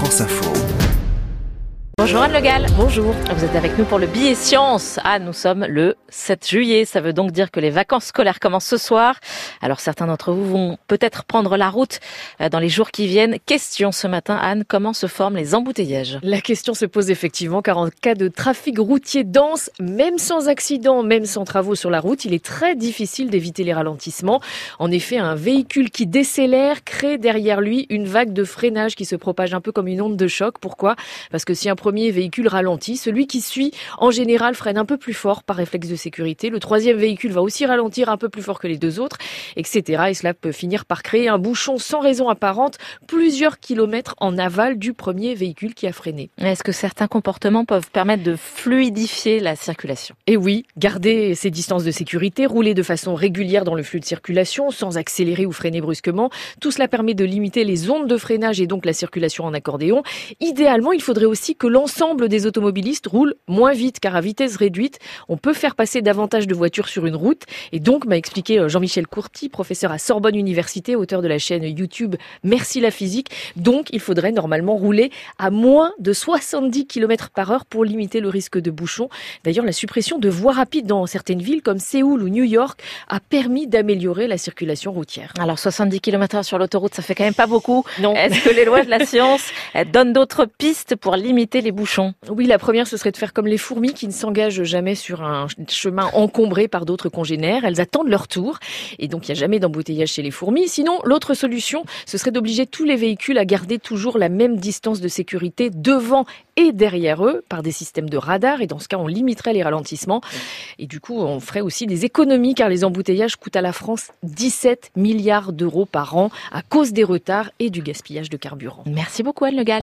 France Info. Bonjour Anne Le Gall. Bonjour. Vous êtes avec nous pour le billet science. Ah, nous sommes le 7 juillet. Ça veut donc dire que les vacances scolaires commencent ce soir. Alors certains d'entre vous vont peut-être prendre la route euh, dans les jours qui viennent. Question ce matin, Anne, comment se forment les embouteillages? La question se pose effectivement car en cas de trafic routier dense, même sans accident, même sans travaux sur la route, il est très difficile d'éviter les ralentissements. En effet, un véhicule qui décélère crée derrière lui une vague de freinage qui se propage un peu comme une onde de choc. Pourquoi? Parce que si un premier véhicule ralentit, celui qui suit, en général, freine un peu plus fort par réflexe de sécurité. Le troisième véhicule va aussi ralentir un peu plus fort que les deux autres, etc. Et cela peut finir par créer un bouchon sans raison apparente, plusieurs kilomètres en aval du premier véhicule qui a freiné. Est-ce que certains comportements peuvent permettre de fluidifier la circulation? Et oui, garder ses distances de sécurité, rouler de façon régulière dans le flux de circulation, sans accélérer ou freiner brusquement, tout cela permet de limiter les ondes de freinage et donc la circulation en accordéon. Idéalement, il faudrait aussi que l'ensemble des automobilistes roulent moins vite, car à vitesse réduite, on peut faire passer davantage de voitures sur une route. Et donc, m'a expliqué euh, Jean-Michel Courty, professeur à Sorbonne Université, auteur de la chaîne YouTube Merci la physique. Donc, il faudrait normalement rouler à moins de 70 km par heure pour limiter le risque de bouchon. D'ailleurs, la suppression de voies rapides dans certaines villes comme Séoul ou New York a permis d'améliorer la circulation routière. Alors, 70 km sur l'autoroute, ça fait quand même pas beaucoup. Non. Est-ce que les lois de la science donnent d'autres pistes pour limiter les bouchons Oui, la première, ce serait de faire comme les fourmis qui ne s'engagent jamais sur un chemin encombré par d'autres congénères. Elles attendent leur tour. Et donc, il n'y a jamais d'embouteillage chez les fourmis. Sinon, l'autre solution, ce serait d'obliger tous les véhicules à garder toujours la même distance de sécurité devant et derrière eux par des systèmes de radar. Et dans ce cas, on limiterait les ralentissements. Et du coup, on ferait aussi des économies car les embouteillages coûtent à la France 17 milliards d'euros par an à cause des retards et du gaspillage de carburant. Merci beaucoup Anne Le Gall.